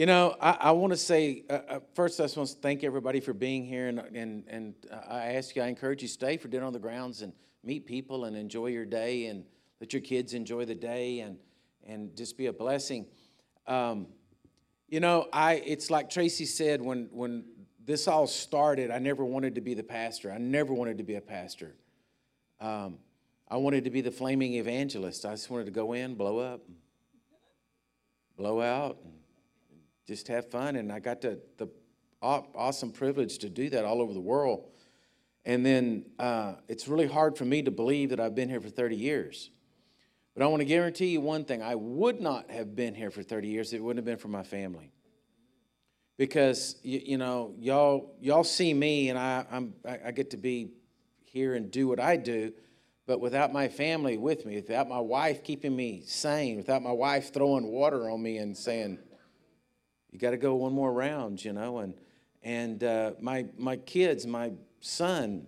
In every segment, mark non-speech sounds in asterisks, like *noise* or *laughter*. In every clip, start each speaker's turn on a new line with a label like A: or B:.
A: You know, I, I want to say uh, uh, first. I just want to thank everybody for being here, and and and I ask you, I encourage you, stay for dinner on the grounds and meet people and enjoy your day, and let your kids enjoy the day, and and just be a blessing. Um, you know, I it's like Tracy said when when this all started. I never wanted to be the pastor. I never wanted to be a pastor. Um, I wanted to be the flaming evangelist. I just wanted to go in, blow up, blow out. And, just have fun. And I got to, the awesome privilege to do that all over the world. And then uh, it's really hard for me to believe that I've been here for 30 years. But I want to guarantee you one thing I would not have been here for 30 years it wouldn't have been for my family. Because, you, you know, y'all, y'all see me and I, I'm, I get to be here and do what I do. But without my family with me, without my wife keeping me sane, without my wife throwing water on me and saying, you got to go one more round, you know. And and uh, my my kids, my son,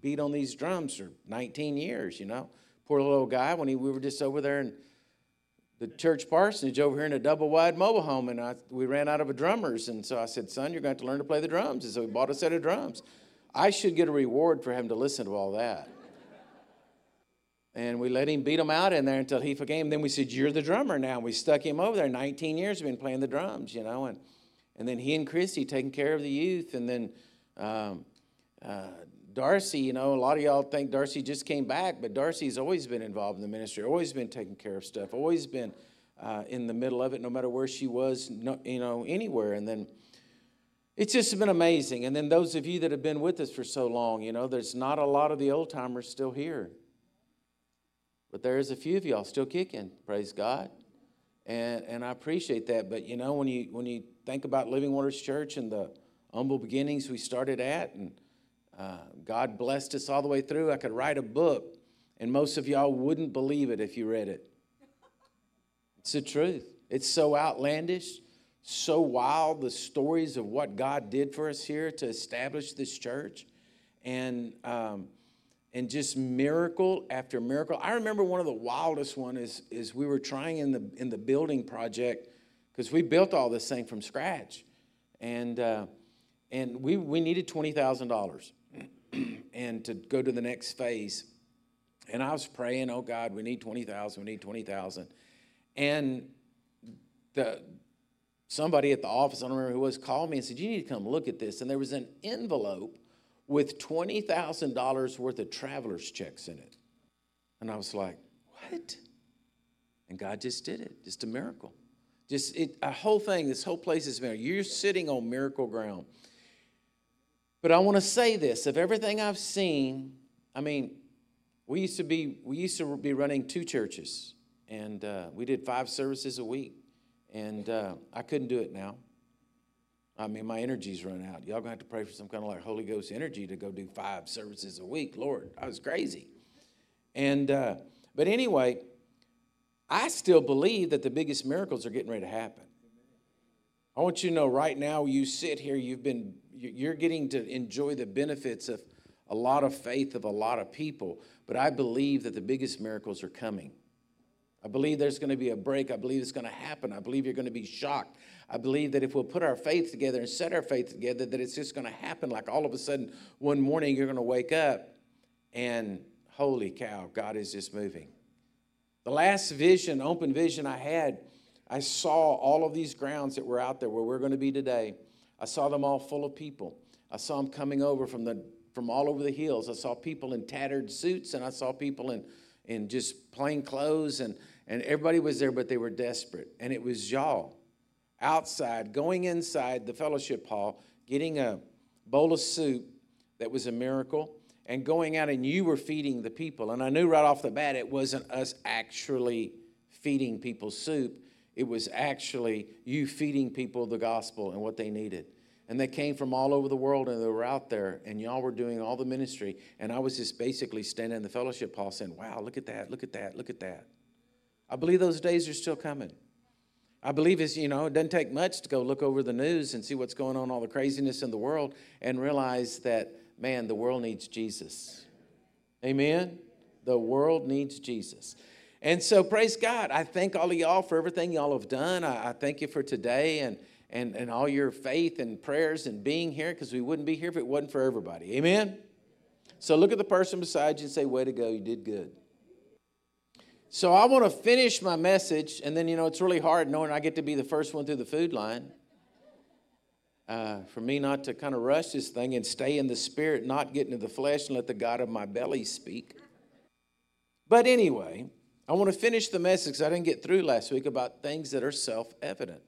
A: beat on these drums for 19 years, you know. Poor little guy. When he we were just over there in the church parsonage over here in a double wide mobile home, and I, we ran out of a drummers, and so I said, "Son, you're going to have to learn to play the drums." And so we bought a set of drums. I should get a reward for having to listen to all that. And we let him beat him out in there until he forgave Then we said, You're the drummer now. We stuck him over there. 19 years we've been playing the drums, you know. And, and then he and Christy taking care of the youth. And then um, uh, Darcy, you know, a lot of y'all think Darcy just came back, but Darcy's always been involved in the ministry, always been taking care of stuff, always been uh, in the middle of it, no matter where she was, no, you know, anywhere. And then it's just been amazing. And then those of you that have been with us for so long, you know, there's not a lot of the old timers still here. But there's a few of y'all still kicking, praise God. And, and I appreciate that. But you know, when you, when you think about Living Waters Church and the humble beginnings we started at, and uh, God blessed us all the way through, I could write a book, and most of y'all wouldn't believe it if you read it. It's the truth. It's so outlandish, so wild, the stories of what God did for us here to establish this church. And, um, and just miracle after miracle. I remember one of the wildest one is, is we were trying in the, in the building project because we built all this thing from scratch. And, uh, and we, we needed $20,000 *clears throat* and to go to the next phase. And I was praying, oh God, we need 20,000, we need 20,000. And the, somebody at the office, I don't remember who was, called me and said, you need to come look at this. And there was an envelope with $20,000 worth of traveler's checks in it. And I was like, what? And God just did it, just a miracle. Just it, a whole thing, this whole place is miracle. You're sitting on miracle ground. But I want to say this of everything I've seen, I mean, we used to be we used to be running two churches, and uh, we did five services a week, and uh, I couldn't do it now. I mean, my energy's run out. Y'all gonna have to pray for some kind of like Holy Ghost energy to go do five services a week. Lord, I was crazy. And uh, but anyway, I still believe that the biggest miracles are getting ready to happen. I want you to know right now, you sit here, you've been, you're getting to enjoy the benefits of a lot of faith of a lot of people. But I believe that the biggest miracles are coming. I believe there's going to be a break. I believe it's going to happen. I believe you're going to be shocked. I believe that if we'll put our faith together and set our faith together, that it's just going to happen. Like all of a sudden, one morning you're going to wake up and holy cow, God is just moving. The last vision, open vision I had, I saw all of these grounds that were out there where we're going to be today. I saw them all full of people. I saw them coming over from the from all over the hills. I saw people in tattered suits and I saw people in in just plain clothes and and everybody was there but they were desperate. And it was y'all outside, going inside the fellowship hall, getting a bowl of soup that was a miracle, and going out and you were feeding the people. And I knew right off the bat it wasn't us actually feeding people soup, it was actually you feeding people the gospel and what they needed. And they came from all over the world and they were out there, and y'all were doing all the ministry. And I was just basically standing in the fellowship hall saying, Wow, look at that, look at that, look at that. I believe those days are still coming. I believe it's, you know, it doesn't take much to go look over the news and see what's going on, all the craziness in the world, and realize that, man, the world needs Jesus. Amen? The world needs Jesus. And so, praise God. I thank all of y'all for everything y'all have done. I, I thank you for today and, and, and all your faith and prayers and being here because we wouldn't be here if it wasn't for everybody. Amen? So, look at the person beside you and say, Way to go, you did good. So, I want to finish my message, and then, you know, it's really hard knowing I get to be the first one through the food line. Uh, for me not to kind of rush this thing and stay in the spirit, not get into the flesh, and let the God of my belly speak. But anyway, I want to finish the message I didn't get through last week about things that are self evident.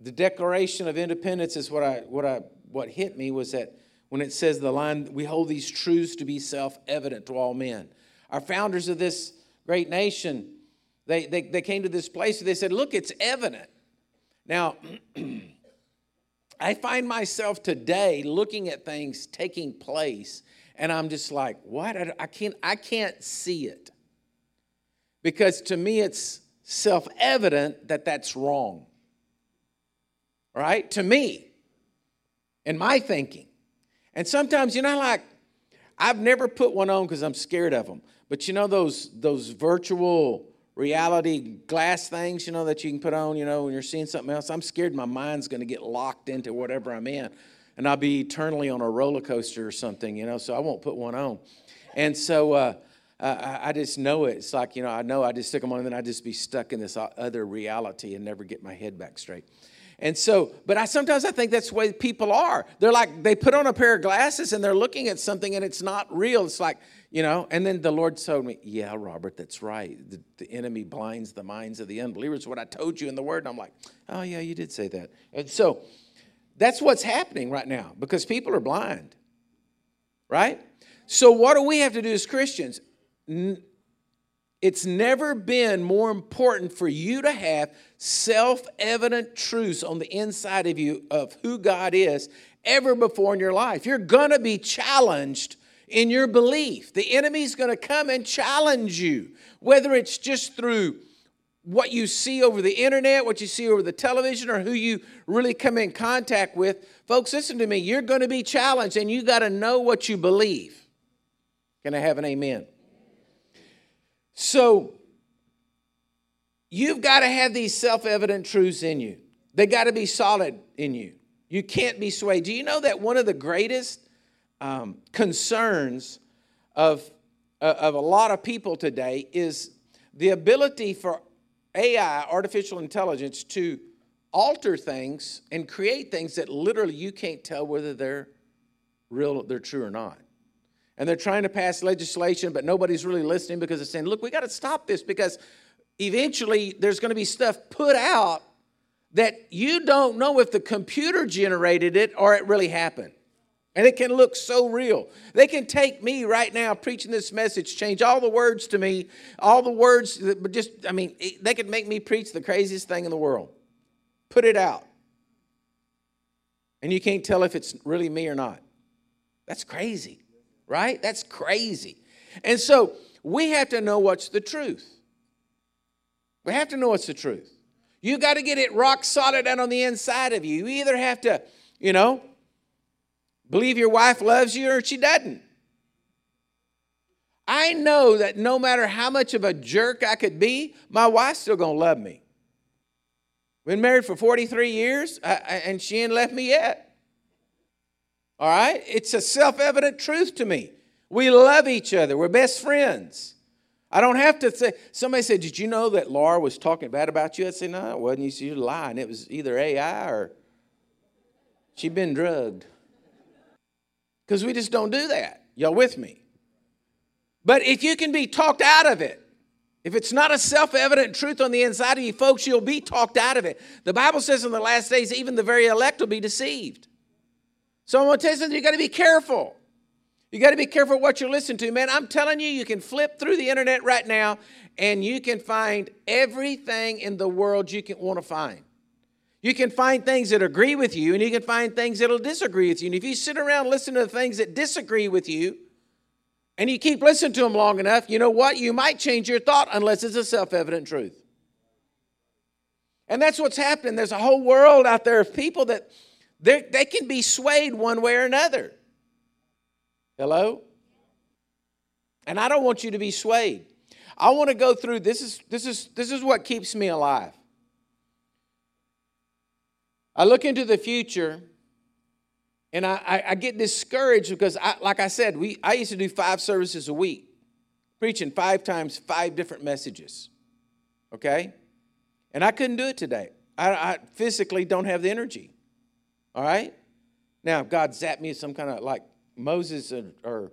A: The Declaration of Independence is what, I, what, I, what hit me was that when it says the line, we hold these truths to be self evident to all men. Our founders of this great nation, they, they, they came to this place and they said, Look, it's evident. Now, *clears throat* I find myself today looking at things taking place, and I'm just like, what? I can't, I can't see it because to me it's self evident that that's wrong. Right? To me, in my thinking. And sometimes, you know, like, I've never put one on because I'm scared of them. But you know, those, those virtual reality glass things, you know, that you can put on, you know, when you're seeing something else, I'm scared my mind's going to get locked into whatever I'm in. And I'll be eternally on a roller coaster or something, you know, so I won't put one on. And so, uh, uh, I just know it. It's like, you know, I know I just stick them on and then I just be stuck in this other reality and never get my head back straight. And so, but I sometimes I think that's the way people are. They're like, they put on a pair of glasses and they're looking at something and it's not real. It's like, you know, and then the Lord told me, yeah, Robert, that's right. The, the enemy blinds the minds of the unbelievers. What I told you in the word. And I'm like, oh, yeah, you did say that. And so that's what's happening right now because people are blind, right? So, what do we have to do as Christians? it's never been more important for you to have self evident truths on the inside of you of who God is ever before in your life. You're going to be challenged in your belief. The enemy's going to come and challenge you, whether it's just through what you see over the internet, what you see over the television, or who you really come in contact with. Folks, listen to me. You're going to be challenged, and you got to know what you believe. Can I have an amen? So you've got to have these self evident truths in you, they got to be solid in you. You can't be swayed. Do you know that one of the greatest um, concerns of, uh, of a lot of people today is the ability for AI, artificial intelligence, to alter things and create things that literally you can't tell whether they're real, they're true or not and they're trying to pass legislation, but nobody's really listening because they're saying, look, we got to stop this because eventually there's going to be stuff put out that you don't know if the computer generated it or it really happened. And it can look so real. They can take me right now preaching this message, change all the words to me, all the words, but just, I mean, they could make me preach the craziest thing in the world. Put it out. And you can't tell if it's really me or not. That's crazy right? That's crazy. And so we have to know what's the truth. We have to know what's the truth. You got to get it rock solid out on the inside of you. You either have to, you know, believe your wife loves you or she doesn't. I know that no matter how much of a jerk I could be, my wife's still going to love me. Been married for 43 years and she ain't left me yet. All right? It's a self evident truth to me. We love each other, we're best friends. I don't have to say, somebody said, Did you know that Laura was talking bad about you? I'd say, No, it wasn't. You, you're lying. It was either AI or she'd been drugged. Because we just don't do that. Y'all with me? But if you can be talked out of it, if it's not a self evident truth on the inside of you, folks, you'll be talked out of it. The Bible says in the last days, even the very elect will be deceived. So I'm going to tell you something, you got to be careful. You got to be careful what you listen to, man. I'm telling you, you can flip through the internet right now and you can find everything in the world you can want to find. You can find things that agree with you and you can find things that'll disagree with you. And if you sit around listening to things that disagree with you and you keep listening to them long enough, you know what? You might change your thought unless it's a self evident truth. And that's what's happening. There's a whole world out there of people that they can be swayed one way or another. Hello? And I don't want you to be swayed. I want to go through this is this is this is what keeps me alive. I look into the future and I, I, I get discouraged because I, like I said, we I used to do five services a week, preaching five times five different messages. Okay? And I couldn't do it today. I, I physically don't have the energy. All right? Now, if God zapped me some kind of like Moses or, or,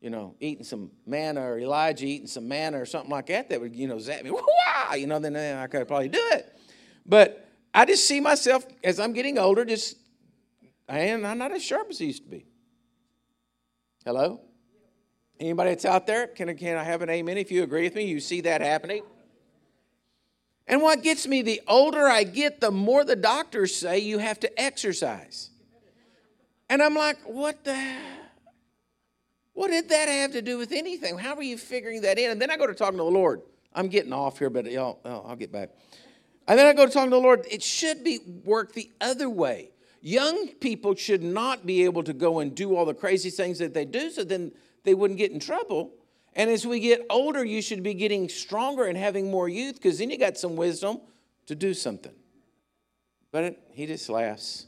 A: you know, eating some manna or Elijah eating some manna or something like that, that would, you know, zap me, *laughs* Wah! you know, then I could probably do it. But I just see myself as I'm getting older, just, I am, I'm not as sharp as I used to be. Hello? Anybody that's out there, can, can I have an amen if you agree with me? You see that happening? And what gets me, the older I get, the more the doctors say you have to exercise. And I'm like, what the? What did that have to do with anything? How are you figuring that in? And then I go to talking to the Lord. I'm getting off here, but y'all, oh, I'll get back. And then I go to talking to the Lord. It should be work the other way. Young people should not be able to go and do all the crazy things that they do, so then they wouldn't get in trouble. And as we get older, you should be getting stronger and having more youth because then you got some wisdom to do something. But he just laughs.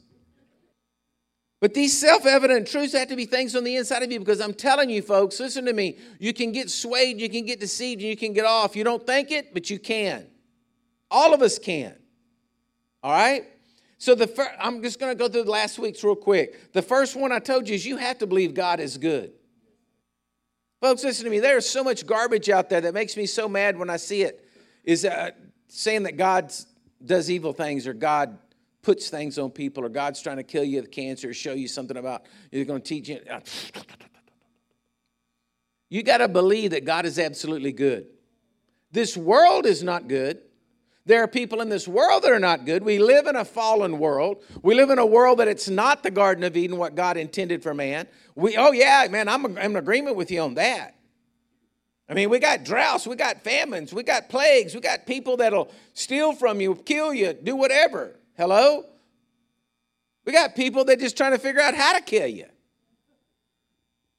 A: But these self evident truths have to be things on the inside of you because I'm telling you, folks, listen to me. You can get swayed, you can get deceived, you can get off. You don't think it, but you can. All of us can. All right? So the first, I'm just going to go through the last week's real quick. The first one I told you is you have to believe God is good. Folks, listen to me. There's so much garbage out there that makes me so mad when I see it. Is uh, saying that God does evil things or God puts things on people or God's trying to kill you with cancer or show you something about you're going to teach you. You got to believe that God is absolutely good. This world is not good. There are people in this world that are not good. We live in a fallen world. We live in a world that it's not the Garden of Eden, what God intended for man. We, oh, yeah, man, I'm, I'm in agreement with you on that. I mean, we got droughts, we got famines, we got plagues, we got people that'll steal from you, kill you, do whatever. Hello? We got people that just trying to figure out how to kill you.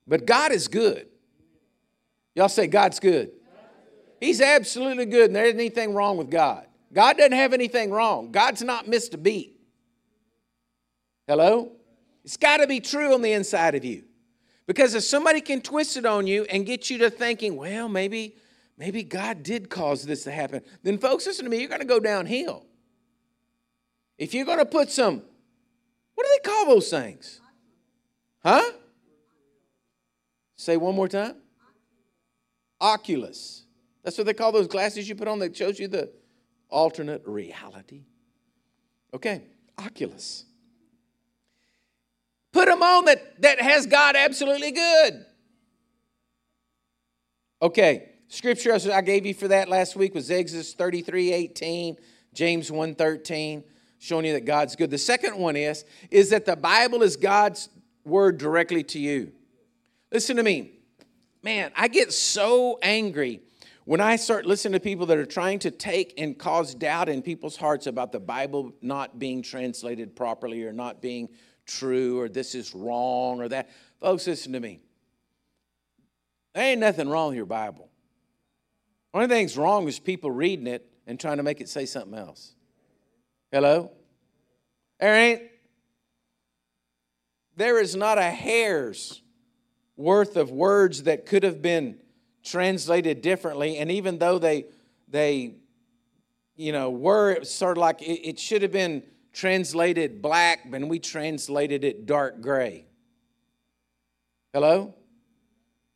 A: But God is good. Y'all say God's good. He's absolutely good, and there isn't anything wrong with God. God doesn't have anything wrong. God's not missed a beat. Hello? It's got to be true on the inside of you. Because if somebody can twist it on you and get you to thinking, well, maybe, maybe God did cause this to happen, then folks, listen to me, you're going to go downhill. If you're going to put some, what do they call those things? Huh? Say one more time. Oculus. That's what they call those glasses you put on that shows you the alternate reality. Okay, Oculus. Put them on that, that has God absolutely good. Okay, scripture I gave you for that last week was Exodus 33 18, James 1 13, showing you that God's good. The second one is, is that the Bible is God's word directly to you. Listen to me. Man, I get so angry when I start listening to people that are trying to take and cause doubt in people's hearts about the Bible not being translated properly or not being true or this is wrong or that. Folks, listen to me. There ain't nothing wrong with your Bible. Only thing's wrong is people reading it and trying to make it say something else. Hello? There ain't. There is not a hair's worth of words that could have been translated differently. And even though they, they you know, were sort of like it, it should have been translated black, and we translated it dark gray. Hello?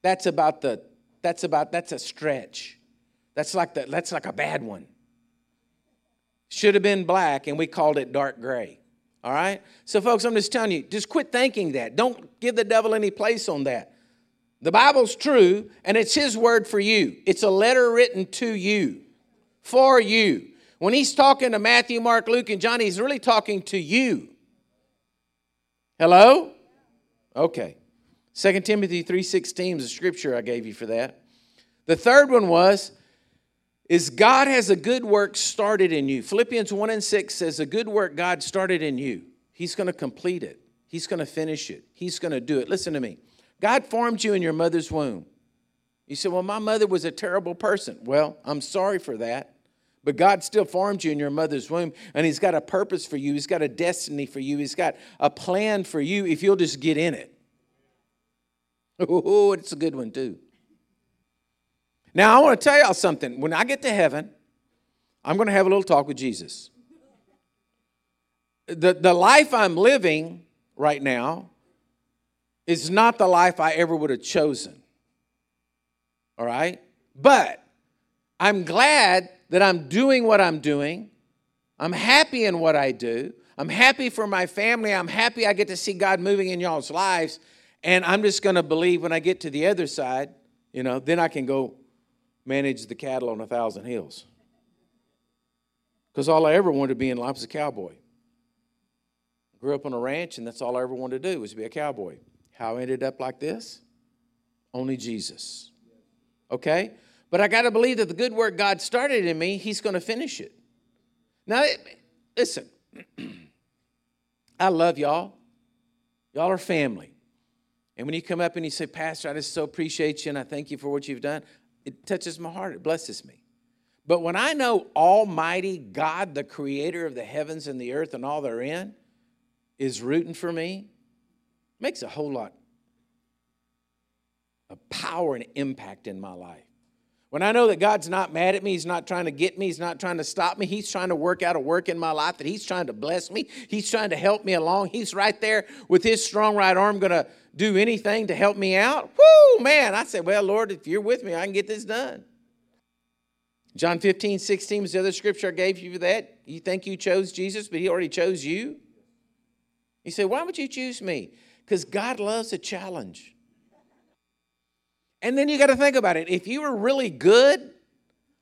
A: That's about the that's about that's a stretch. That's like the, that's like a bad one. Should have been black and we called it dark gray. All right? So folks, I'm just telling you, just quit thinking that. Don't give the devil any place on that. The Bible's true and it's his word for you. It's a letter written to you, for you. When he's talking to Matthew, Mark, Luke, and John, he's really talking to you. Hello? Okay. 2 Timothy 3.16 is a scripture I gave you for that. The third one was, is God has a good work started in you. Philippians 1 and 6 says, a good work God started in you. He's going to complete it. He's going to finish it. He's going to do it. Listen to me. God formed you in your mother's womb. You say, Well, my mother was a terrible person. Well, I'm sorry for that. But God still formed you in your mother's womb, and He's got a purpose for you. He's got a destiny for you. He's got a plan for you if you'll just get in it. Oh, it's a good one, too. Now, I want to tell y'all something. When I get to heaven, I'm going to have a little talk with Jesus. The, the life I'm living right now is not the life I ever would have chosen. All right? But I'm glad that I'm doing what I'm doing. I'm happy in what I do. I'm happy for my family. I'm happy I get to see God moving in y'all's lives. And I'm just going to believe when I get to the other side, you know, then I can go manage the cattle on a thousand hills. Because all I ever wanted to be in life was a cowboy. Grew up on a ranch, and that's all I ever wanted to do was be a cowboy. How I ended up like this? Only Jesus. Okay? But I got to believe that the good work God started in me, He's going to finish it. Now, listen, *clears throat* I love y'all. Y'all are family. And when you come up and you say, Pastor, I just so appreciate you and I thank you for what you've done, it touches my heart. It blesses me. But when I know Almighty God, the creator of the heavens and the earth and all therein, is rooting for me, makes a whole lot of power and impact in my life. When I know that God's not mad at me, He's not trying to get me, He's not trying to stop me, He's trying to work out a work in my life, that He's trying to bless me, He's trying to help me along, He's right there with His strong right arm going to do anything to help me out. Whoo, man. I said, Well, Lord, if you're with me, I can get this done. John 15, 16 was the other scripture I gave you for that. You think you chose Jesus, but He already chose you? He said, Why would you choose me? Because God loves a challenge. And then you got to think about it. If you were really good,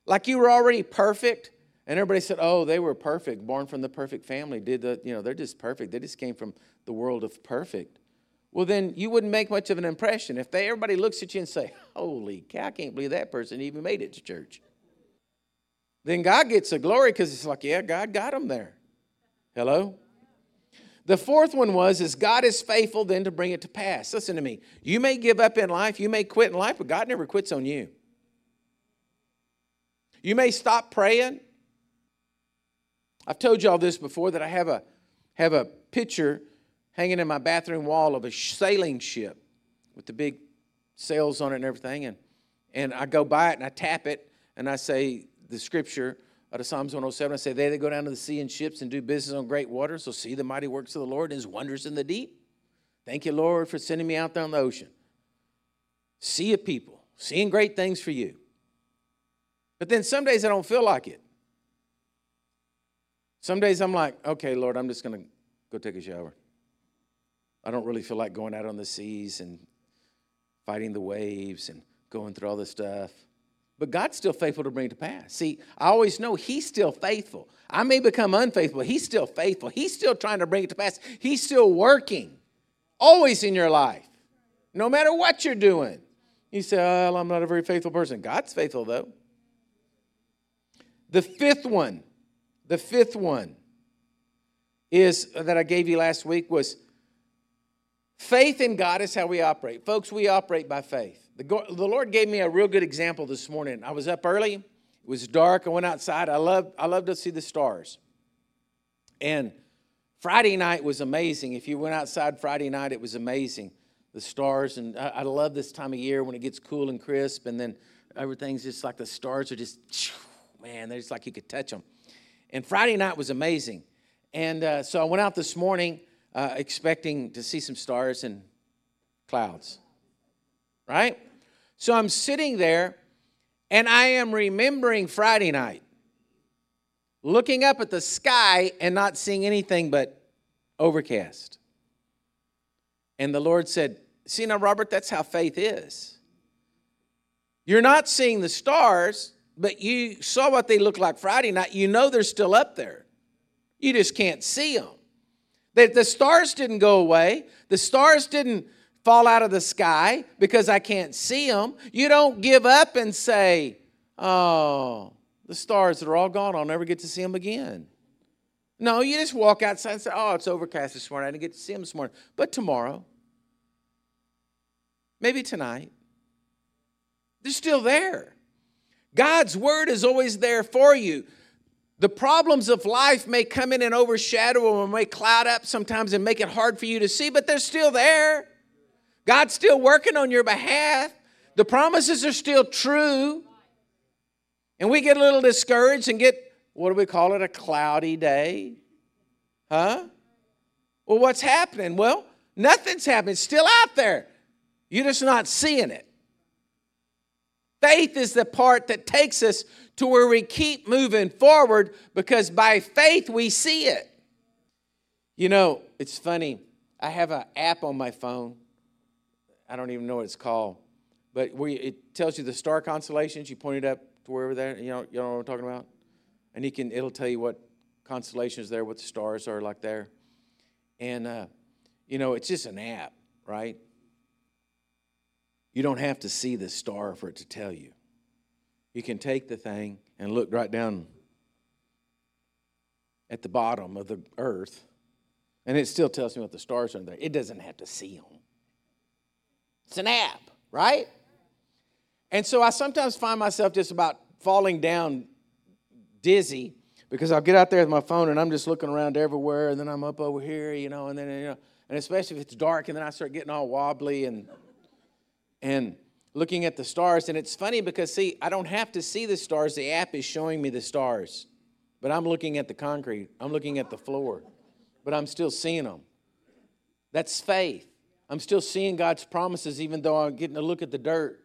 A: like you were already perfect, and everybody said, "Oh, they were perfect, born from the perfect family, did the, you know, they're just perfect. They just came from the world of perfect." Well, then you wouldn't make much of an impression if they everybody looks at you and say, "Holy cow, I can't believe that person even made it to church." Then God gets the glory because it's like, yeah, God got them there. Hello? The fourth one was is God is faithful then to bring it to pass. Listen to me. You may give up in life, you may quit in life, but God never quits on you. You may stop praying. I've told you all this before that I have a have a picture hanging in my bathroom wall of a sailing ship with the big sails on it and everything and and I go by it and I tap it and I say the scripture out of Psalms 107, I say, They that go down to the sea in ships and do business on great waters will see the mighty works of the Lord and his wonders in the deep. Thank you, Lord, for sending me out there on the ocean. See a people, seeing great things for you. But then some days I don't feel like it. Some days I'm like, okay, Lord, I'm just going to go take a shower. I don't really feel like going out on the seas and fighting the waves and going through all this stuff. But God's still faithful to bring it to pass. See, I always know He's still faithful. I may become unfaithful, He's still faithful. He's still trying to bring it to pass. He's still working, always in your life, no matter what you're doing. You say, Well, I'm not a very faithful person. God's faithful, though. The fifth one, the fifth one is uh, that I gave you last week was faith in God is how we operate. Folks, we operate by faith. The, the Lord gave me a real good example this morning. I was up early, it was dark, I went outside. I love, I love to see the stars. And Friday night was amazing. If you went outside Friday night, it was amazing. The stars, and I, I love this time of year when it gets cool and crisp, and then everything's just like the stars are just, man, they're just like you could touch them. And Friday night was amazing. And uh, so I went out this morning uh, expecting to see some stars and clouds, right? So I'm sitting there and I am remembering Friday night, looking up at the sky and not seeing anything but overcast. And the Lord said, See now, Robert, that's how faith is. You're not seeing the stars, but you saw what they looked like Friday night. You know they're still up there. You just can't see them. The stars didn't go away. The stars didn't fall out of the sky because I can't see them. You don't give up and say, oh, the stars are all gone. I'll never get to see them again. No, you just walk outside and say, oh, it's overcast this morning. I didn't get to see them this morning. But tomorrow, maybe tonight, They're still there. God's word is always there for you. The problems of life may come in and overshadow them or may cloud up sometimes and make it hard for you to see, but they're still there. God's still working on your behalf. The promises are still true. And we get a little discouraged and get, what do we call it, a cloudy day? Huh? Well, what's happening? Well, nothing's happening. It's still out there. You're just not seeing it. Faith is the part that takes us to where we keep moving forward because by faith we see it. You know, it's funny. I have an app on my phone. I don't even know what it's called, but where it tells you the star constellations. You point it up to wherever there. You know, you know what I'm talking about. And you can. It'll tell you what constellations there, what the stars are like there, and uh, you know, it's just an app, right? You don't have to see the star for it to tell you. You can take the thing and look right down at the bottom of the earth, and it still tells me what the stars are there. It doesn't have to see them. It's an app, right? And so I sometimes find myself just about falling down dizzy because I'll get out there with my phone and I'm just looking around everywhere, and then I'm up over here, you know, and then, you know, and especially if it's dark, and then I start getting all wobbly and and looking at the stars. And it's funny because, see, I don't have to see the stars. The app is showing me the stars. But I'm looking at the concrete, I'm looking at the floor, but I'm still seeing them. That's faith. I'm still seeing God's promises, even though I'm getting to look at the dirt.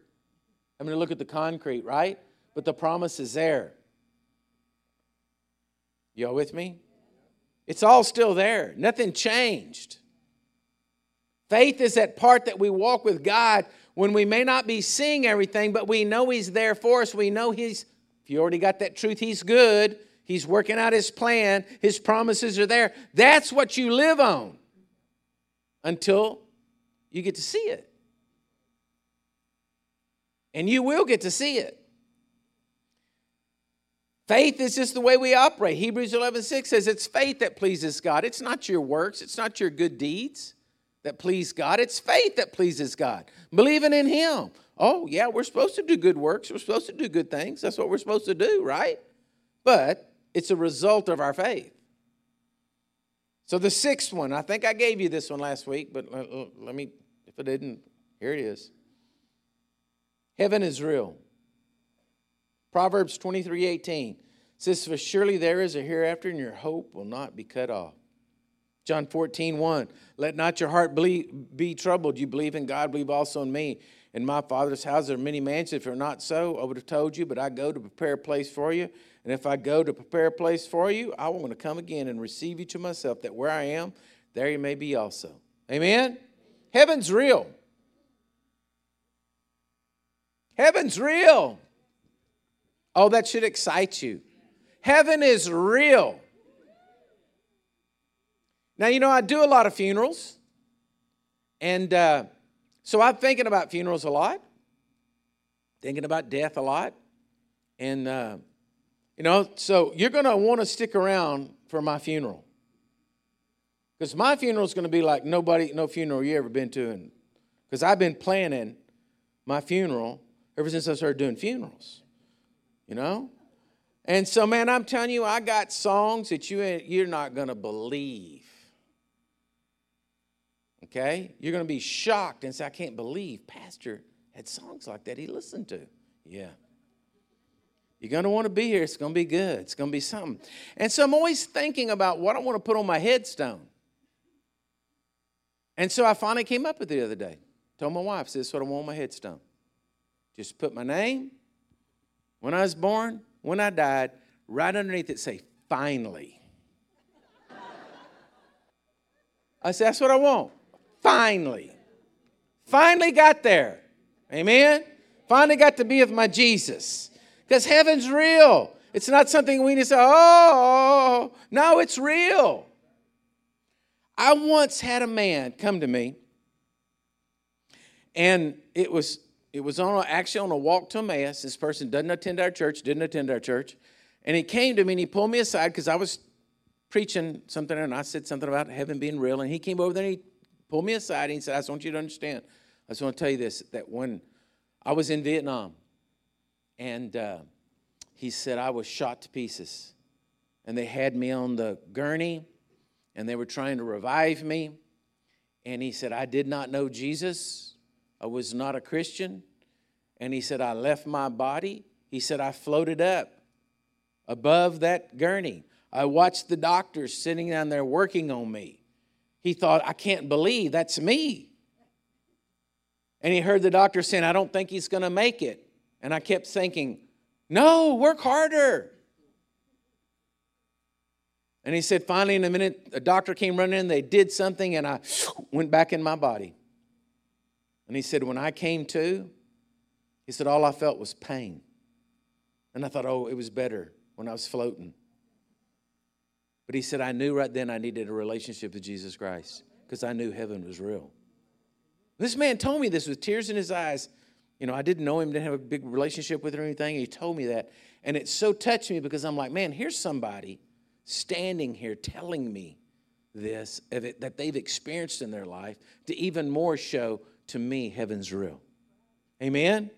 A: I'm going to look at the concrete, right? But the promise is there. Y'all with me? It's all still there. Nothing changed. Faith is that part that we walk with God when we may not be seeing everything, but we know He's there for us. We know He's, if you already got that truth, He's good. He's working out His plan. His promises are there. That's what you live on until you get to see it. And you will get to see it. Faith is just the way we operate. Hebrews 11 6 says it's faith that pleases God. It's not your works, it's not your good deeds that please God. It's faith that pleases God. Believing in Him. Oh, yeah, we're supposed to do good works. We're supposed to do good things. That's what we're supposed to do, right? But it's a result of our faith. So the sixth one, I think I gave you this one last week, but let me, if it didn't, here it is. Heaven is real. Proverbs 23 18 says, For surely there is a hereafter, and your hope will not be cut off. John 14, 1. Let not your heart be troubled. You believe in God, believe also in me. In my Father's house there are many mansions. If it were not so, I would have told you, but I go to prepare a place for you. And if I go to prepare a place for you, I want to come again and receive you to myself, that where I am, there you may be also. Amen? Heaven's real. Heaven's real. Oh, that should excite you. Heaven is real. Now, you know, I do a lot of funerals. And uh, so I'm thinking about funerals a lot, thinking about death a lot. And, uh, you know, so you're going to want to stick around for my funeral. Because my funeral is going to be like nobody, no funeral you ever been to. Because I've been planning my funeral ever since I started doing funerals, you know? And so, man, I'm telling you, I got songs that you, you're not going to believe Okay? You're going to be shocked and say, I can't believe Pastor had songs like that he listened to. Yeah. You're going to want to be here. It's going to be good. It's going to be something. And so I'm always thinking about what I want to put on my headstone. And so I finally came up with it the other day. Told my wife, this is what I want my headstone. Just put my name, when I was born, when I died, right underneath it say, finally. I said, that's what I want. Finally. Finally got there. Amen? Finally got to be with my Jesus. Because heaven's real. It's not something we need to say, oh, no, it's real. I once had a man come to me, and it was it was on actually on a walk to Emmaus. This person doesn't attend our church, didn't attend our church, and he came to me and he pulled me aside because I was preaching something, and I said something about heaven being real, and he came over there and he pulled me aside and he said, I just want you to understand. I just want to tell you this that when I was in Vietnam, And uh, he said, I was shot to pieces. And they had me on the gurney and they were trying to revive me. And he said, I did not know Jesus. I was not a Christian. And he said, I left my body. He said, I floated up above that gurney. I watched the doctors sitting down there working on me. He thought, I can't believe that's me. And he heard the doctor saying, I don't think he's going to make it. And I kept thinking, no, work harder. And he said, finally, in a minute, a doctor came running in, they did something, and I *sniffs* went back in my body. And he said, when I came to, he said, all I felt was pain. And I thought, oh, it was better when I was floating. But he said, I knew right then I needed a relationship with Jesus Christ because I knew heaven was real. This man told me this with tears in his eyes. You know, I didn't know him, didn't have a big relationship with him or anything. He told me that. And it so touched me because I'm like, man, here's somebody standing here telling me this it, that they've experienced in their life to even more show to me heaven's real. Amen?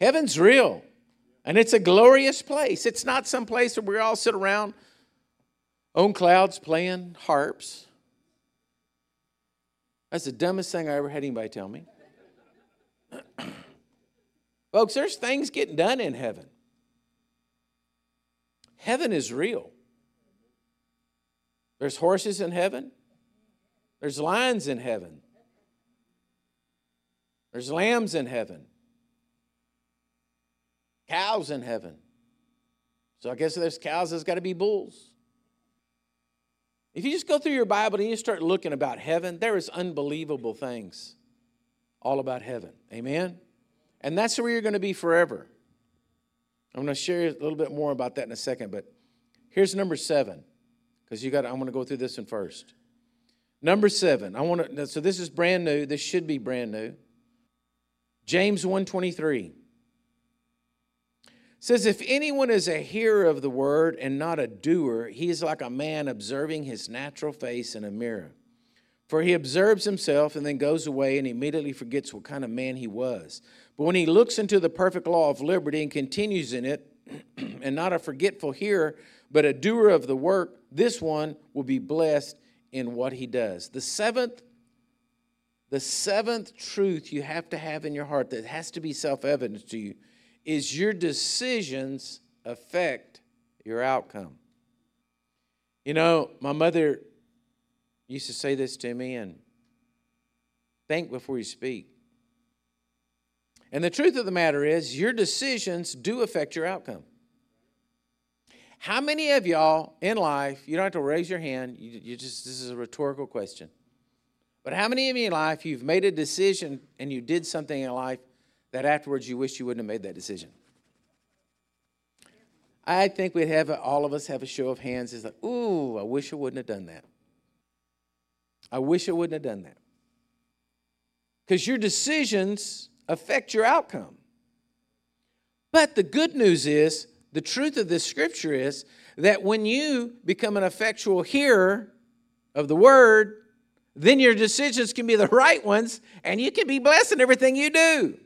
A: Heaven's real. And it's a glorious place. It's not some place where we all sit around on clouds playing harps. That's the dumbest thing I ever had anybody tell me. *clears throat* Folks, there's things getting done in heaven. Heaven is real. There's horses in heaven. There's lions in heaven. There's lambs in heaven. Cows in heaven. So I guess there's cows, there's got to be bulls. If you just go through your Bible and you start looking about heaven, there is unbelievable things all about heaven. Amen? And that's where you're going to be forever. I'm going to share a little bit more about that in a second, but here's number seven, because you got. I'm going to go through this one first. Number seven. I want to. So this is brand new. This should be brand new. James 123 says, If anyone is a hearer of the word and not a doer, he is like a man observing his natural face in a mirror. For he observes himself and then goes away and immediately forgets what kind of man he was. But when he looks into the perfect law of liberty and continues in it, *clears throat* and not a forgetful hearer, but a doer of the work, this one will be blessed in what he does. The seventh the seventh truth you have to have in your heart that has to be self-evident to you is your decisions affect your outcome. You know, my mother used to say this to me and think before you speak. And the truth of the matter is, your decisions do affect your outcome. How many of y'all in life, you don't have to raise your hand, you, you just this is a rhetorical question. But how many of you in life you've made a decision and you did something in life that afterwards you wish you wouldn't have made that decision? I think we'd have all of us have a show of hands. It's like, ooh, I wish I wouldn't have done that. I wish I wouldn't have done that. Because your decisions affect your outcome. But the good news is, the truth of this scripture is that when you become an effectual hearer of the word, then your decisions can be the *laughs* right ones and you can be blessed in everything you do.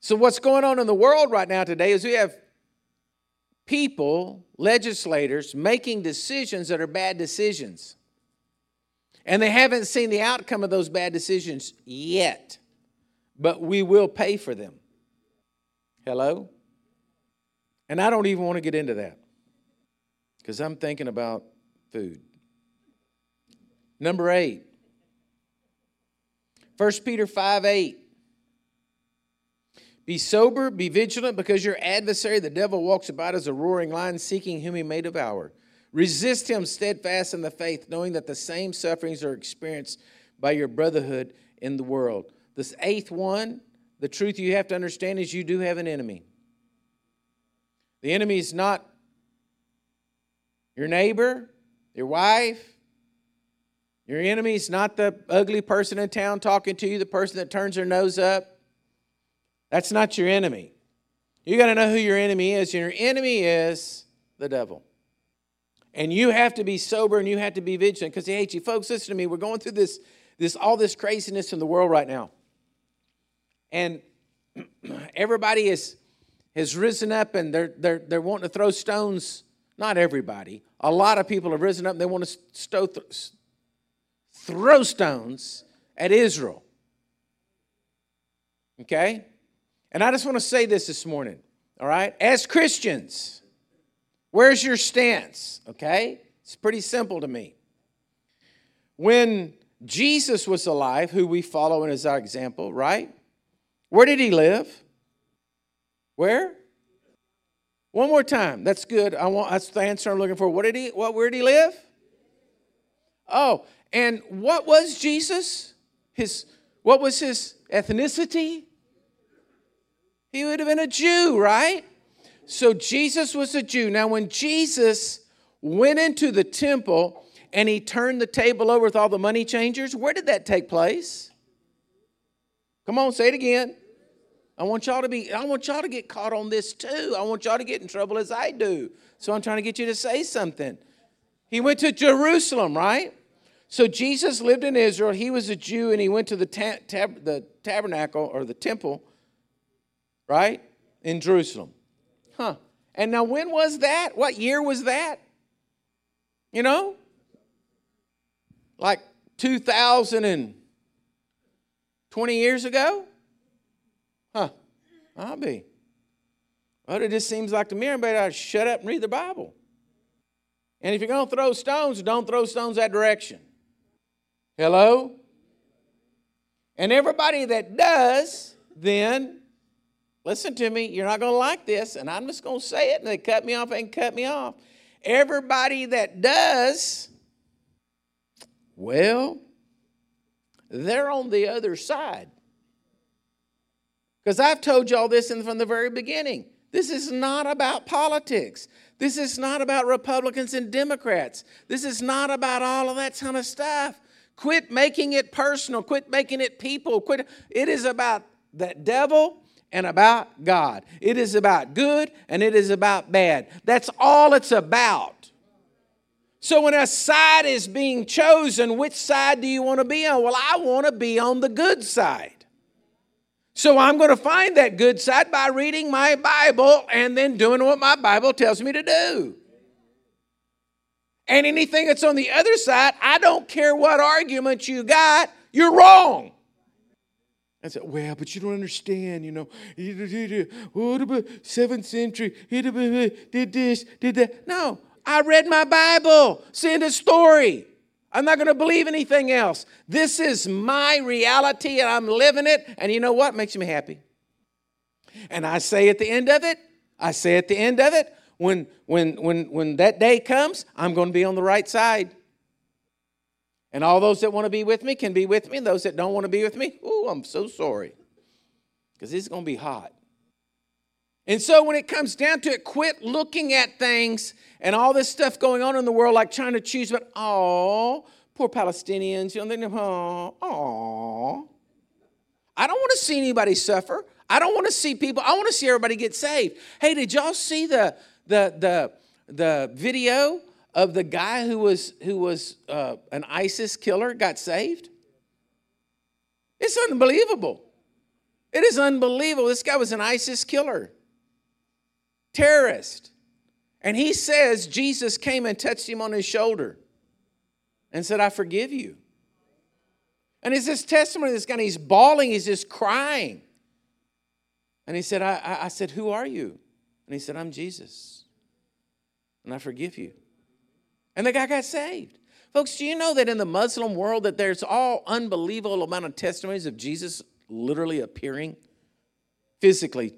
A: So, what's going on in the world right now today is we have people, legislators, making decisions that are bad decisions. And they haven't seen the outcome of those bad decisions yet, but we will pay for them. Hello? And I don't even want to get into that because I'm thinking about food. Number eight, 1 Peter 5 8. Be sober, be vigilant, because your adversary, the devil, walks about as a roaring lion, seeking whom he may devour. Resist him steadfast in the faith, knowing that the same sufferings are experienced by your brotherhood in the world. This eighth one, the truth you have to understand is you do have an enemy. The enemy is not your neighbor, your wife. Your enemy is not the ugly person in town talking to you, the person that turns their nose up. That's not your enemy. You got to know who your enemy is. Your enemy is the devil. And you have to be sober and you have to be vigilant because he hates you. Folks, listen to me. We're going through this, this all this craziness in the world right now. And *clears throat* everybody is has risen up and they're, they're, they're wanting to throw stones. Not everybody. A lot of people have risen up and they want to stow, throw stones at Israel. Okay? And I just want to say this this morning, all right? As Christians, where's your stance? Okay? It's pretty simple to me. When Jesus was alive, who we follow as our example, right? Where did he live? Where? One more time. That's good. I want that's the answer I'm looking for. What did he what where did he live? Oh, and what was Jesus? His what was his ethnicity? He would have been a Jew, right? So Jesus was a Jew. Now when Jesus went into the temple and he turned the table over with all the money changers, where did that take place? Come on, say it again. I want y'all to be, I want y'all to get caught on this too. I want y'all to get in trouble as I do. So I'm trying to get you to say something. He went to Jerusalem, right? So Jesus lived in Israel. He was a Jew and he went to the, ta- tab- the tabernacle or the temple, right? In Jerusalem. Huh. And now, when was that? What year was that? You know? Like 2020 years ago? Huh, I'll be. Well, it just seems like to me everybody ought to shut up and read the Bible. And if you're going to throw stones, don't throw stones that direction. Hello? And everybody that does, then, listen to me, you're not going to like this, and I'm just going to say it, and they cut me off and cut me off. Everybody that does, well, they're on the other side. Because I've told you all this from the very beginning. This is not about politics. This is not about Republicans and Democrats. This is not about all of that kind of stuff. Quit making it personal. Quit making it people. Quit. It is about the devil and about God. It is about good and it is about bad. That's all it's about. So when a side is being chosen, which side do you want to be on? Well, I want to be on the good side. So I'm going to find that good side by reading my Bible and then doing what my Bible tells me to do. And anything that's on the other side, I don't care what argument you got, you're wrong. I said, well, but you don't understand, you know. Seventh century? Did this, did that. No, I read my Bible, send a story. I'm not going to believe anything else. This is my reality and I'm living it. And you know what makes me happy? And I say at the end of it, I say at the end of it, when, when, when, when that day comes, I'm going to be on the right side. And all those that want to be with me can be with me. And those that don't want to be with me, oh, I'm so sorry. Because it's going to be hot. And so when it comes down to it, quit looking at things and all this stuff going on in the world like trying to choose, but oh, poor Palestinians, you know, oh, oh. I don't want to see anybody suffer. I don't want to see people, I want to see everybody get saved. Hey, did y'all see the the the the video of the guy who was who was uh, an ISIS killer got saved? It's unbelievable. It is unbelievable. This guy was an ISIS killer terrorist. And he says Jesus came and touched him on his shoulder and said, I forgive you. And it's this testimony this guy, he's bawling, he's just crying. And he said, I, I, I said, Who are you? And he said, I'm Jesus. And I forgive you. And the guy got saved. Folks, do you know that in the Muslim world that there's all unbelievable amount of testimonies of Jesus literally appearing physically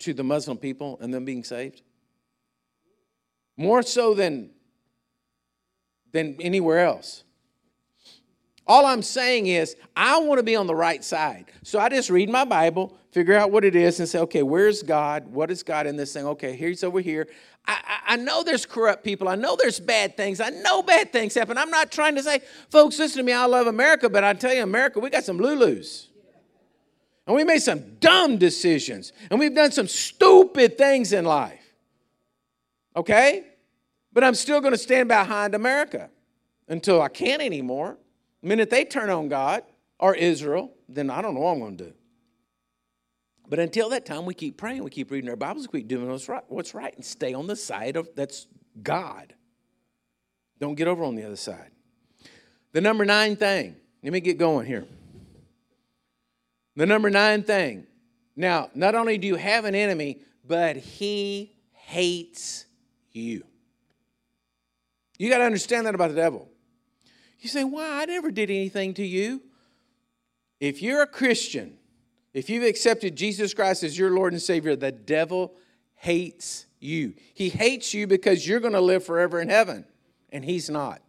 A: to the Muslim people and them being saved? More so than, than anywhere else. All I'm saying is, I want to be on the right side. So I just read my Bible, figure out what it is, and say, okay, where's God? What is God in this thing? Okay, he's over here. I, I, I, know there's corrupt people. I know there's bad things. I know bad things happen. I'm not trying to say, folks, listen to me, I love America, but I tell you, America, we got some Lulus. And we made some dumb decisions. And we've done some stupid things in life. Okay? But I'm still going to stand behind America until I can't anymore. The minute they turn on God or Israel, then I don't know what I'm going to do. But until that time, we keep praying, we keep reading our Bibles, we keep doing what's right, what's right and stay on the side of that's God. Don't get over on the other side. The number nine thing, let me get going here. The number nine thing. Now, not only do you have an enemy, but he hates you. You got to understand that about the devil. You say, Why? I never did anything to you. If you're a Christian, if you've accepted Jesus Christ as your Lord and Savior, the devil hates you. He hates you because you're going to live forever in heaven, and he's not.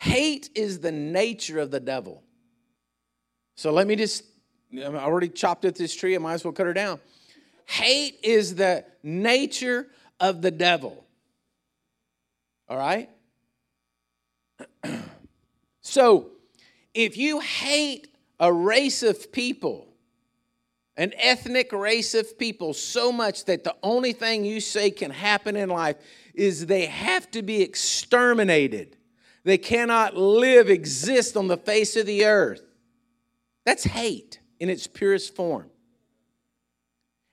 A: Hate is the nature of the devil. So let me just, I already chopped at this tree, I might as well cut her down. Hate is the nature of the devil. All right? *clears throat* so if you hate a race of people, an ethnic race of people, so much that the only thing you say can happen in life is they have to be exterminated. They cannot live, exist on the face of the earth. That's hate in its purest form.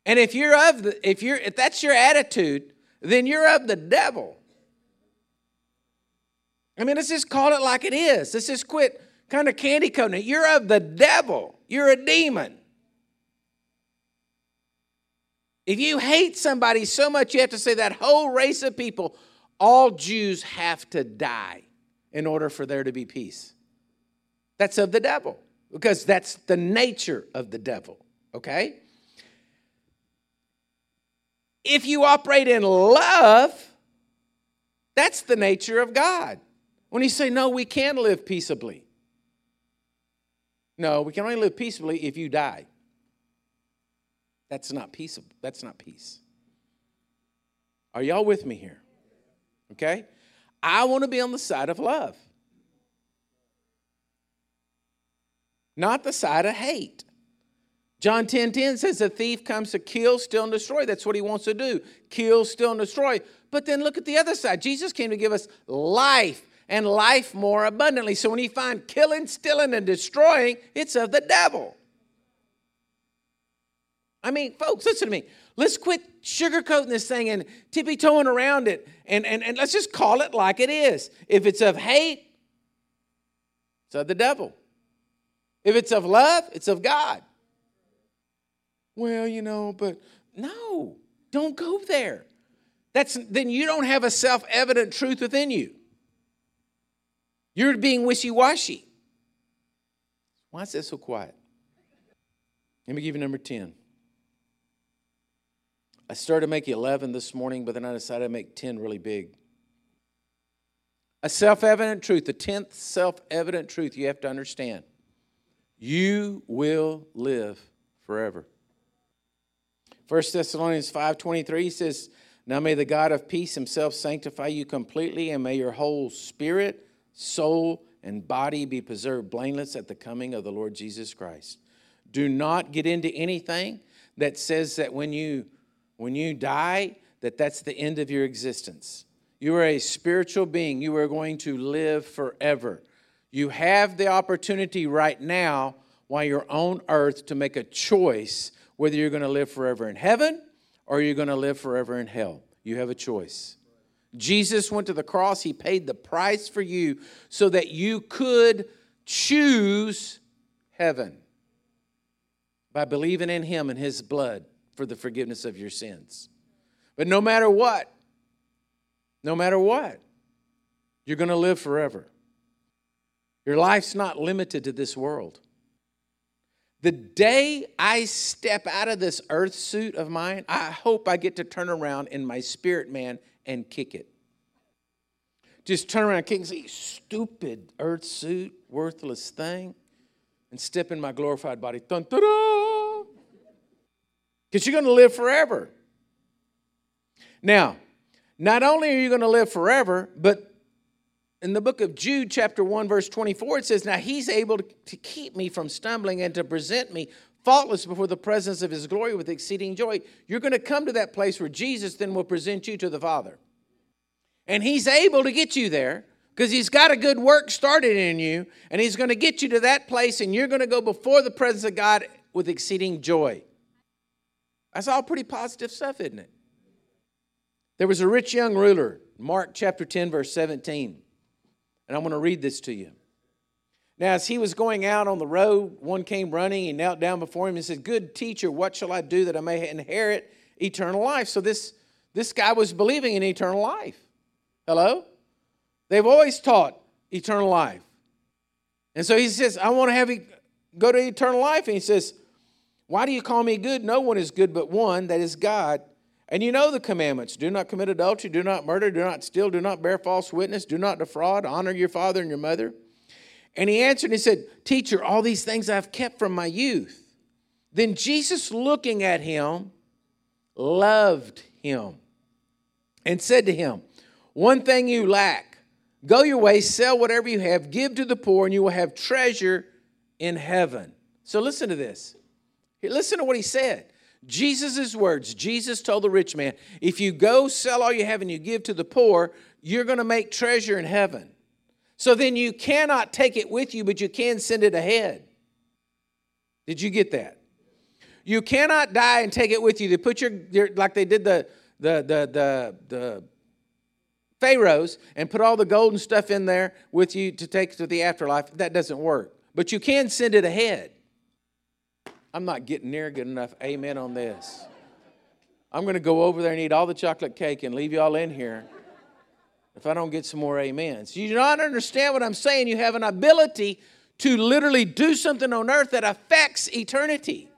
A: And if you're of the, if you're if that's your attitude, then you're of the devil. I mean, let's just call it like it is. Let's just quit kind of candy coating it. You're of the devil. You're a demon. If you hate somebody so much, you have to say that whole race of people, all Jews have to die in order for there to be peace. That's of the devil, because that's the nature of the devil, okay? If you operate in love, that's the nature of God. When you say, no, we can live peaceably. No, we can only live peaceably if you die. That's not peaceable. That's not peace. Are y'all with me here? Okay? I want to be on the side of love, not the side of hate. John 10 10 says the thief comes to kill, steal, and destroy. That's what he wants to do kill, steal, and destroy. But then look at the other side. Jesus came to give us life and life more abundantly. So when you find killing, stealing, and destroying, it's of the devil. I mean, folks, listen to me. Let's quit sugarcoating this thing and tippy toeing around it and, and, and let's just call it like it is. If it's of hate, it's of the devil. If it's of love, it's of God. Well, you know, but no, don't go there. That's then you don't have a self-evident truth within you. You're being wishy washy. Why is that so quiet? Let me give you number 10. I started make 11 this morning, but then I decided to make 10 really big. A self evident truth, the 10th self evident truth you have to understand. You will live forever. 1 Thessalonians 5:23 says, "Now may the God of peace himself sanctify you completely and may your whole spirit, soul, and body be preserved blameless at the coming of the Lord Jesus Christ. Do not get into anything that says that when you when you die that that's the end of your existence. You are a spiritual being. You are going to live forever. You have the opportunity right now while you're on earth to make a choice whether you're going to live forever in heaven or you're going to live forever in hell. You have a choice. Jesus went to the cross, He paid the price for you so that you could choose heaven by believing in Him and His blood for the forgiveness of your sins. But no matter what, no matter what, you're going to live forever. Your life's not limited to this world. The day I step out of this earth suit of mine, I hope I get to turn around in my spirit man and kick it. Just turn around, kick and say, stupid earth suit, worthless thing, and step in my glorified body. Dun. Because you're going to live forever. Now, not only are you going to live forever, but in the book of Jude, chapter 1, verse 24, it says, Now he's able to, keep me from stumbling and to present me faultless before the presence of his glory with exceeding joy. You're going to come to that place where Jesus then will present you to the Father. And he's able to get you there because he's got a good work started in you, and he's going to get you to that place, and you're going to go before the presence of God with exceeding joy. That's all pretty positive stuff, isn't it? There was a rich young ruler, Mark chapter 10, verse 17. And I'm going to read this to you. Now, as he was going out on the road, one came running. He knelt down before him and said, Good teacher, what shall I do that I may inherit eternal life? So, this, this guy was believing in eternal life. Hello? They've always taught eternal life. And so he says, I want to have you go to eternal life. And he says, Why do you call me good? No one is good but one, that is God. And you know the commandments do not commit adultery, do not murder, do not steal, do not bear false witness, do not defraud, honor your father and your mother. And he answered and he said, Teacher, all these things I've kept from my youth. Then Jesus, looking at him, loved him and said to him, One thing you lack. Go your way, sell whatever you have, give to the poor, and you will have treasure in heaven. So listen to this. Listen to what he said. Jesus' words. Jesus told the rich man, If you go sell all you have and you give to the poor, you're going to make treasure in heaven. So then you cannot take it with you, but you can send it ahead. Did you get that? You cannot die and take it with you. They put your, your like they did the the the the the pharaohs and put all the gold and stuff in there with you to take to the afterlife. That doesn't work. But you can send it ahead. I'm not getting near good enough. Amen on this. I'm going to go over there and eat all the chocolate cake and leave y'all in here if I don't get some more amens. You do not understand what I'm saying. You have an ability to literally do something on earth that affects eternity.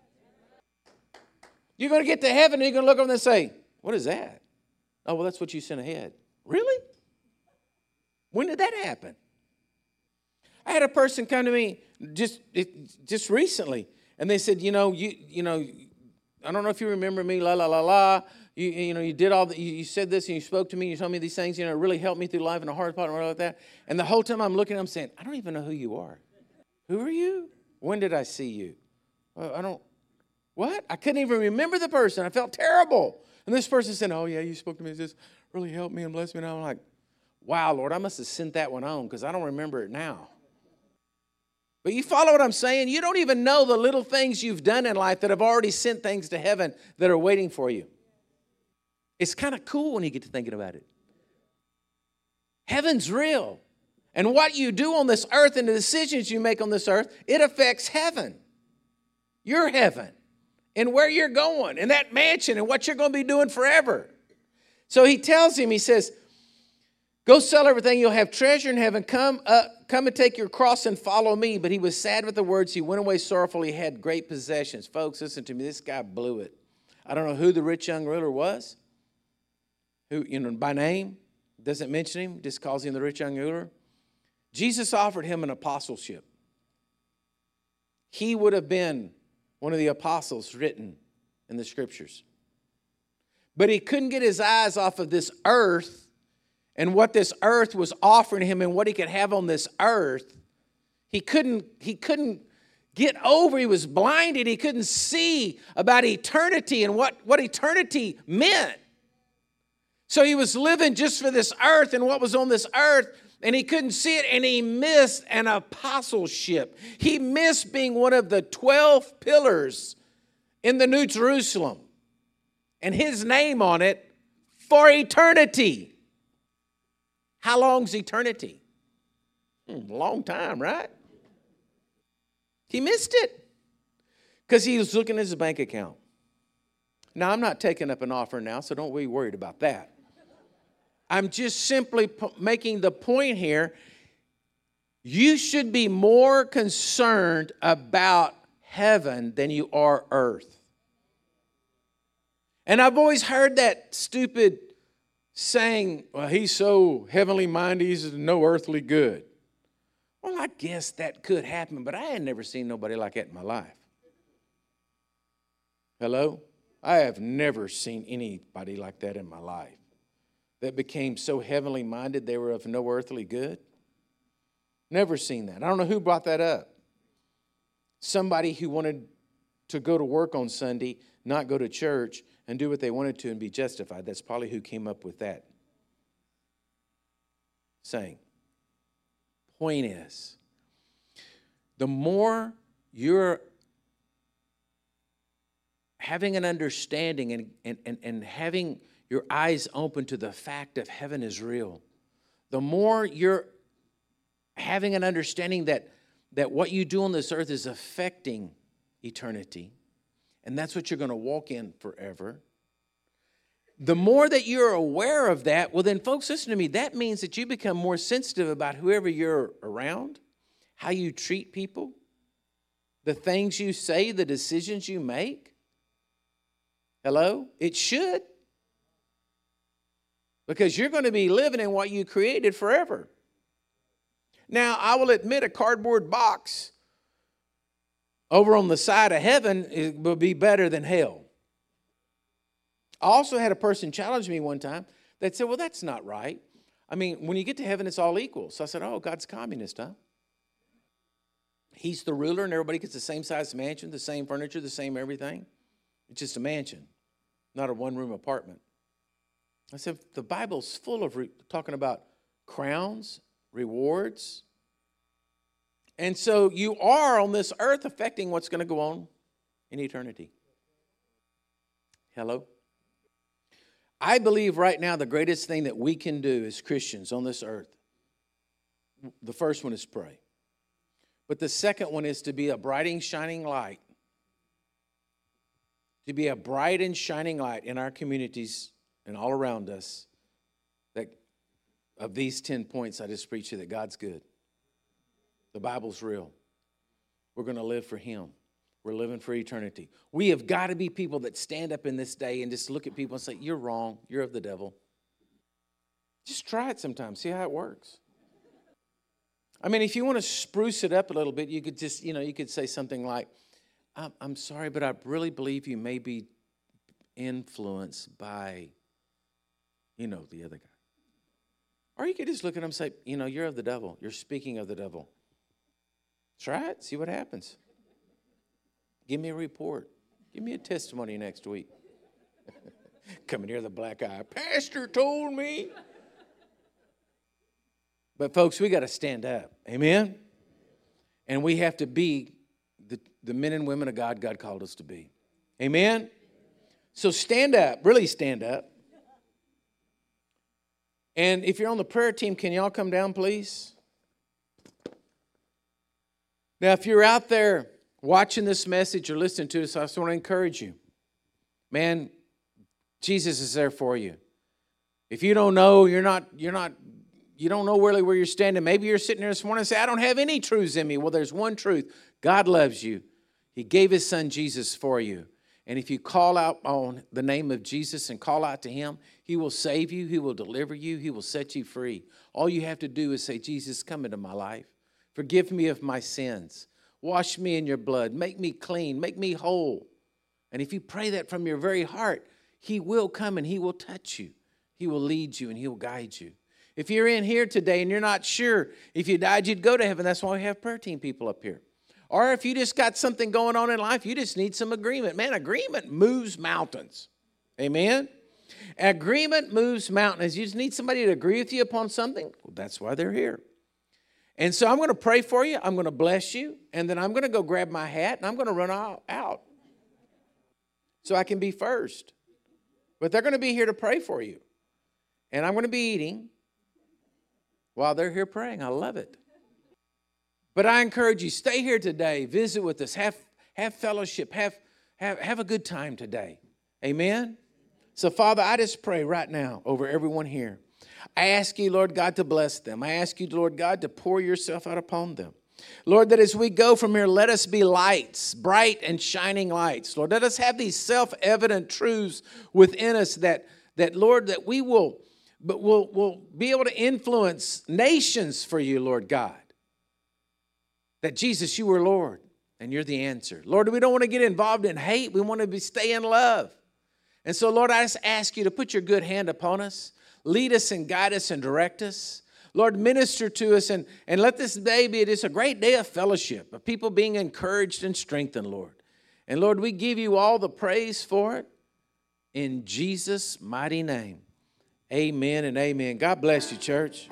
A: You're going to get to heaven and you're going to look over and say, What is that? Oh, well, that's what you sent ahead. Really? When did that happen? I had a person come to me just, just recently, and they said, You know, you, you know, I don't know if you remember me, la, la, la, la you, you know, you did all the, you said this and you spoke to me, and you told me these things, you know, it really helped me through life in a hard spot and all like that. And the whole time I'm looking, I'm saying, I don't even know who you are. Who are you? When did I see you? Well, I don't, what? I couldn't even remember the person. I felt terrible. And this person said, Oh, yeah, you spoke to me. This really helped me and blessed me. And I'm like, Wow, Lord, I must have sent that one on because I don't remember it now. But you follow what I'm saying? You don't even know the little things you've done in life that have already sent things to heaven that are waiting for you. It's kind of cool when you get to thinking about it. Heaven's real. And what you do on this earth and the decisions you make on this earth, it affects heaven. Your heaven and where you're going and that mansion and what you're going to be doing forever. So he tells him, he says, Go sell everything, you'll have treasure in heaven. Come, uh, come and take your cross and follow me. But he was sad with the words. He went away sorrowful. He had great possessions. Folks, listen to me. This guy blew it. I don't know who the rich young ruler was who, you know, by name, doesn't mention him, just calls him the rich young ruler. Jesus offered him an apostleship. He would have been one of the apostles written in the scriptures. But he couldn't get his eyes off of this earth and what this earth was offering him and what he could have on this earth. He couldn't, he couldn't get over, he was blinded, he couldn't see about eternity and what, what eternity meant. So he was living just for this earth and what was on this earth, and he couldn't see it, and he missed an apostleship. He missed being one of the 12 pillars in the New Jerusalem and his name on it for eternity. How long's eternity? Hmm, long time, right? He missed it because he was looking at his bank account. Now, I'm not taking up an offer now, so don't be worried about that. I'm just simply making the point here. You should be more concerned about heaven than you are earth. And I've always heard that stupid saying, well, he's so heavenly minded, he's no earthly good. Well, I guess that could happen, but I had never seen nobody like that in my life. Hello? I have never seen anybody like that in my life that became so heavenly minded they were of no earthly good? Never seen that. I don't know who brought that up. Somebody who wanted to go to work on Sunday, not go to church, and do what they wanted to and be justified. That's probably who came up with that saying. Point is, the more you're having an understanding and, and, and, and having your eyes open to the fact of heaven is real, the more you're having an understanding that, that what you do on this earth is affecting eternity, and that's what you're going to walk in forever. The more that you're aware of that, well, then, folks, listen to me. That means that you become more sensitive about whoever you're around, how you treat people, the things you say, the decisions you make. Hello? It should. Because you're going to be living in what you created forever. Now, I will admit a cardboard box over on the side of heaven it will be better than hell. I also had a person challenge me one time that said, Well, that's not right. I mean, when you get to heaven, it's all equal. So I said, Oh, God's communist, huh? He's the ruler, and everybody gets the same size mansion, the same furniture, the same everything. It's just a mansion, not a one room apartment. I said, The Bible's full of re- talking about crowns, rewards. And so you are on this earth affecting what's going to go on in eternity. Hello? I believe right now the greatest thing that we can do as Christians on this earth, the first one is pray. But the second one is to be a bright and shining light. To be a bright and shining light in our communities and all around us that of these 10 points I just preached you that God's good. The Bible's real. We're going to live for Him. We're living for eternity. We have got to be people that stand up in this day and just look at people and say, You're wrong. You're of the devil. Just try it sometimes, see how it works. I mean, if you want to spruce it up a little bit, you could just, you know, you could say something like, I'm, I'm sorry, but I really believe you may be influenced by, you know, the other guy. Or you could just look at him and say, You know, you're of the devil. You're speaking of the devil. Try it, see what happens. Give me a report. Give me a testimony next week. *laughs* Coming here, the black eye. Pastor told me. But, folks, we got to stand up. Amen? And we have to be the, the men and women of God God called us to be. Amen? So stand up, really stand up. And if you're on the prayer team, can y'all come down, please? Now, if you're out there watching this message or listening to this, I just want to encourage you. Man, Jesus is there for you. If you don't know, you're not, you're not, you don't know really where you're standing. Maybe you're sitting there this morning and say, I don't have any truths in me. Well, there's one truth. God loves you. He gave his son Jesus for you. And if you call out on the name of Jesus and call out to him, he will save you, he will deliver you, he will set you free. All you have to do is say, Jesus, come into my life. Forgive me of my sins. Wash me in your blood. Make me clean. Make me whole. And if you pray that from your very heart, He will come and He will touch you. He will lead you and He will guide you. If you're in here today and you're not sure if you died, you'd go to heaven. That's why we have prayer team people up here. Or if you just got something going on in life, you just need some agreement. Man, agreement moves mountains. Amen? Agreement moves mountains. You just need somebody to agree with you upon something. Well, that's why they're here. And so I'm going to pray for you. I'm going to bless you. And then I'm going to go grab my hat and I'm going to run out so I can be first. But they're going to be here to pray for you. And I'm going to be eating while they're here praying. I love it. But I encourage you, stay here today, visit with us, have, have fellowship, have, have, have a good time today. Amen? So, Father, I just pray right now over everyone here. I ask you, Lord God, to bless them. I ask you, Lord God, to pour yourself out upon them. Lord, that as we go from here, let us be lights, bright and shining lights. Lord, let us have these self evident truths within us that, that Lord, that we will, but will will be able to influence nations for you, Lord God. That Jesus, you are Lord and you're the answer. Lord, we don't want to get involved in hate. We want to be, stay in love. And so, Lord, I just ask you to put your good hand upon us lead us and guide us and direct us. Lord, minister to us and, and let this day be it is a great day of fellowship, of people being encouraged and strengthened, Lord. And Lord, we give you all the praise for it in Jesus' mighty name. Amen and amen. God bless you, church.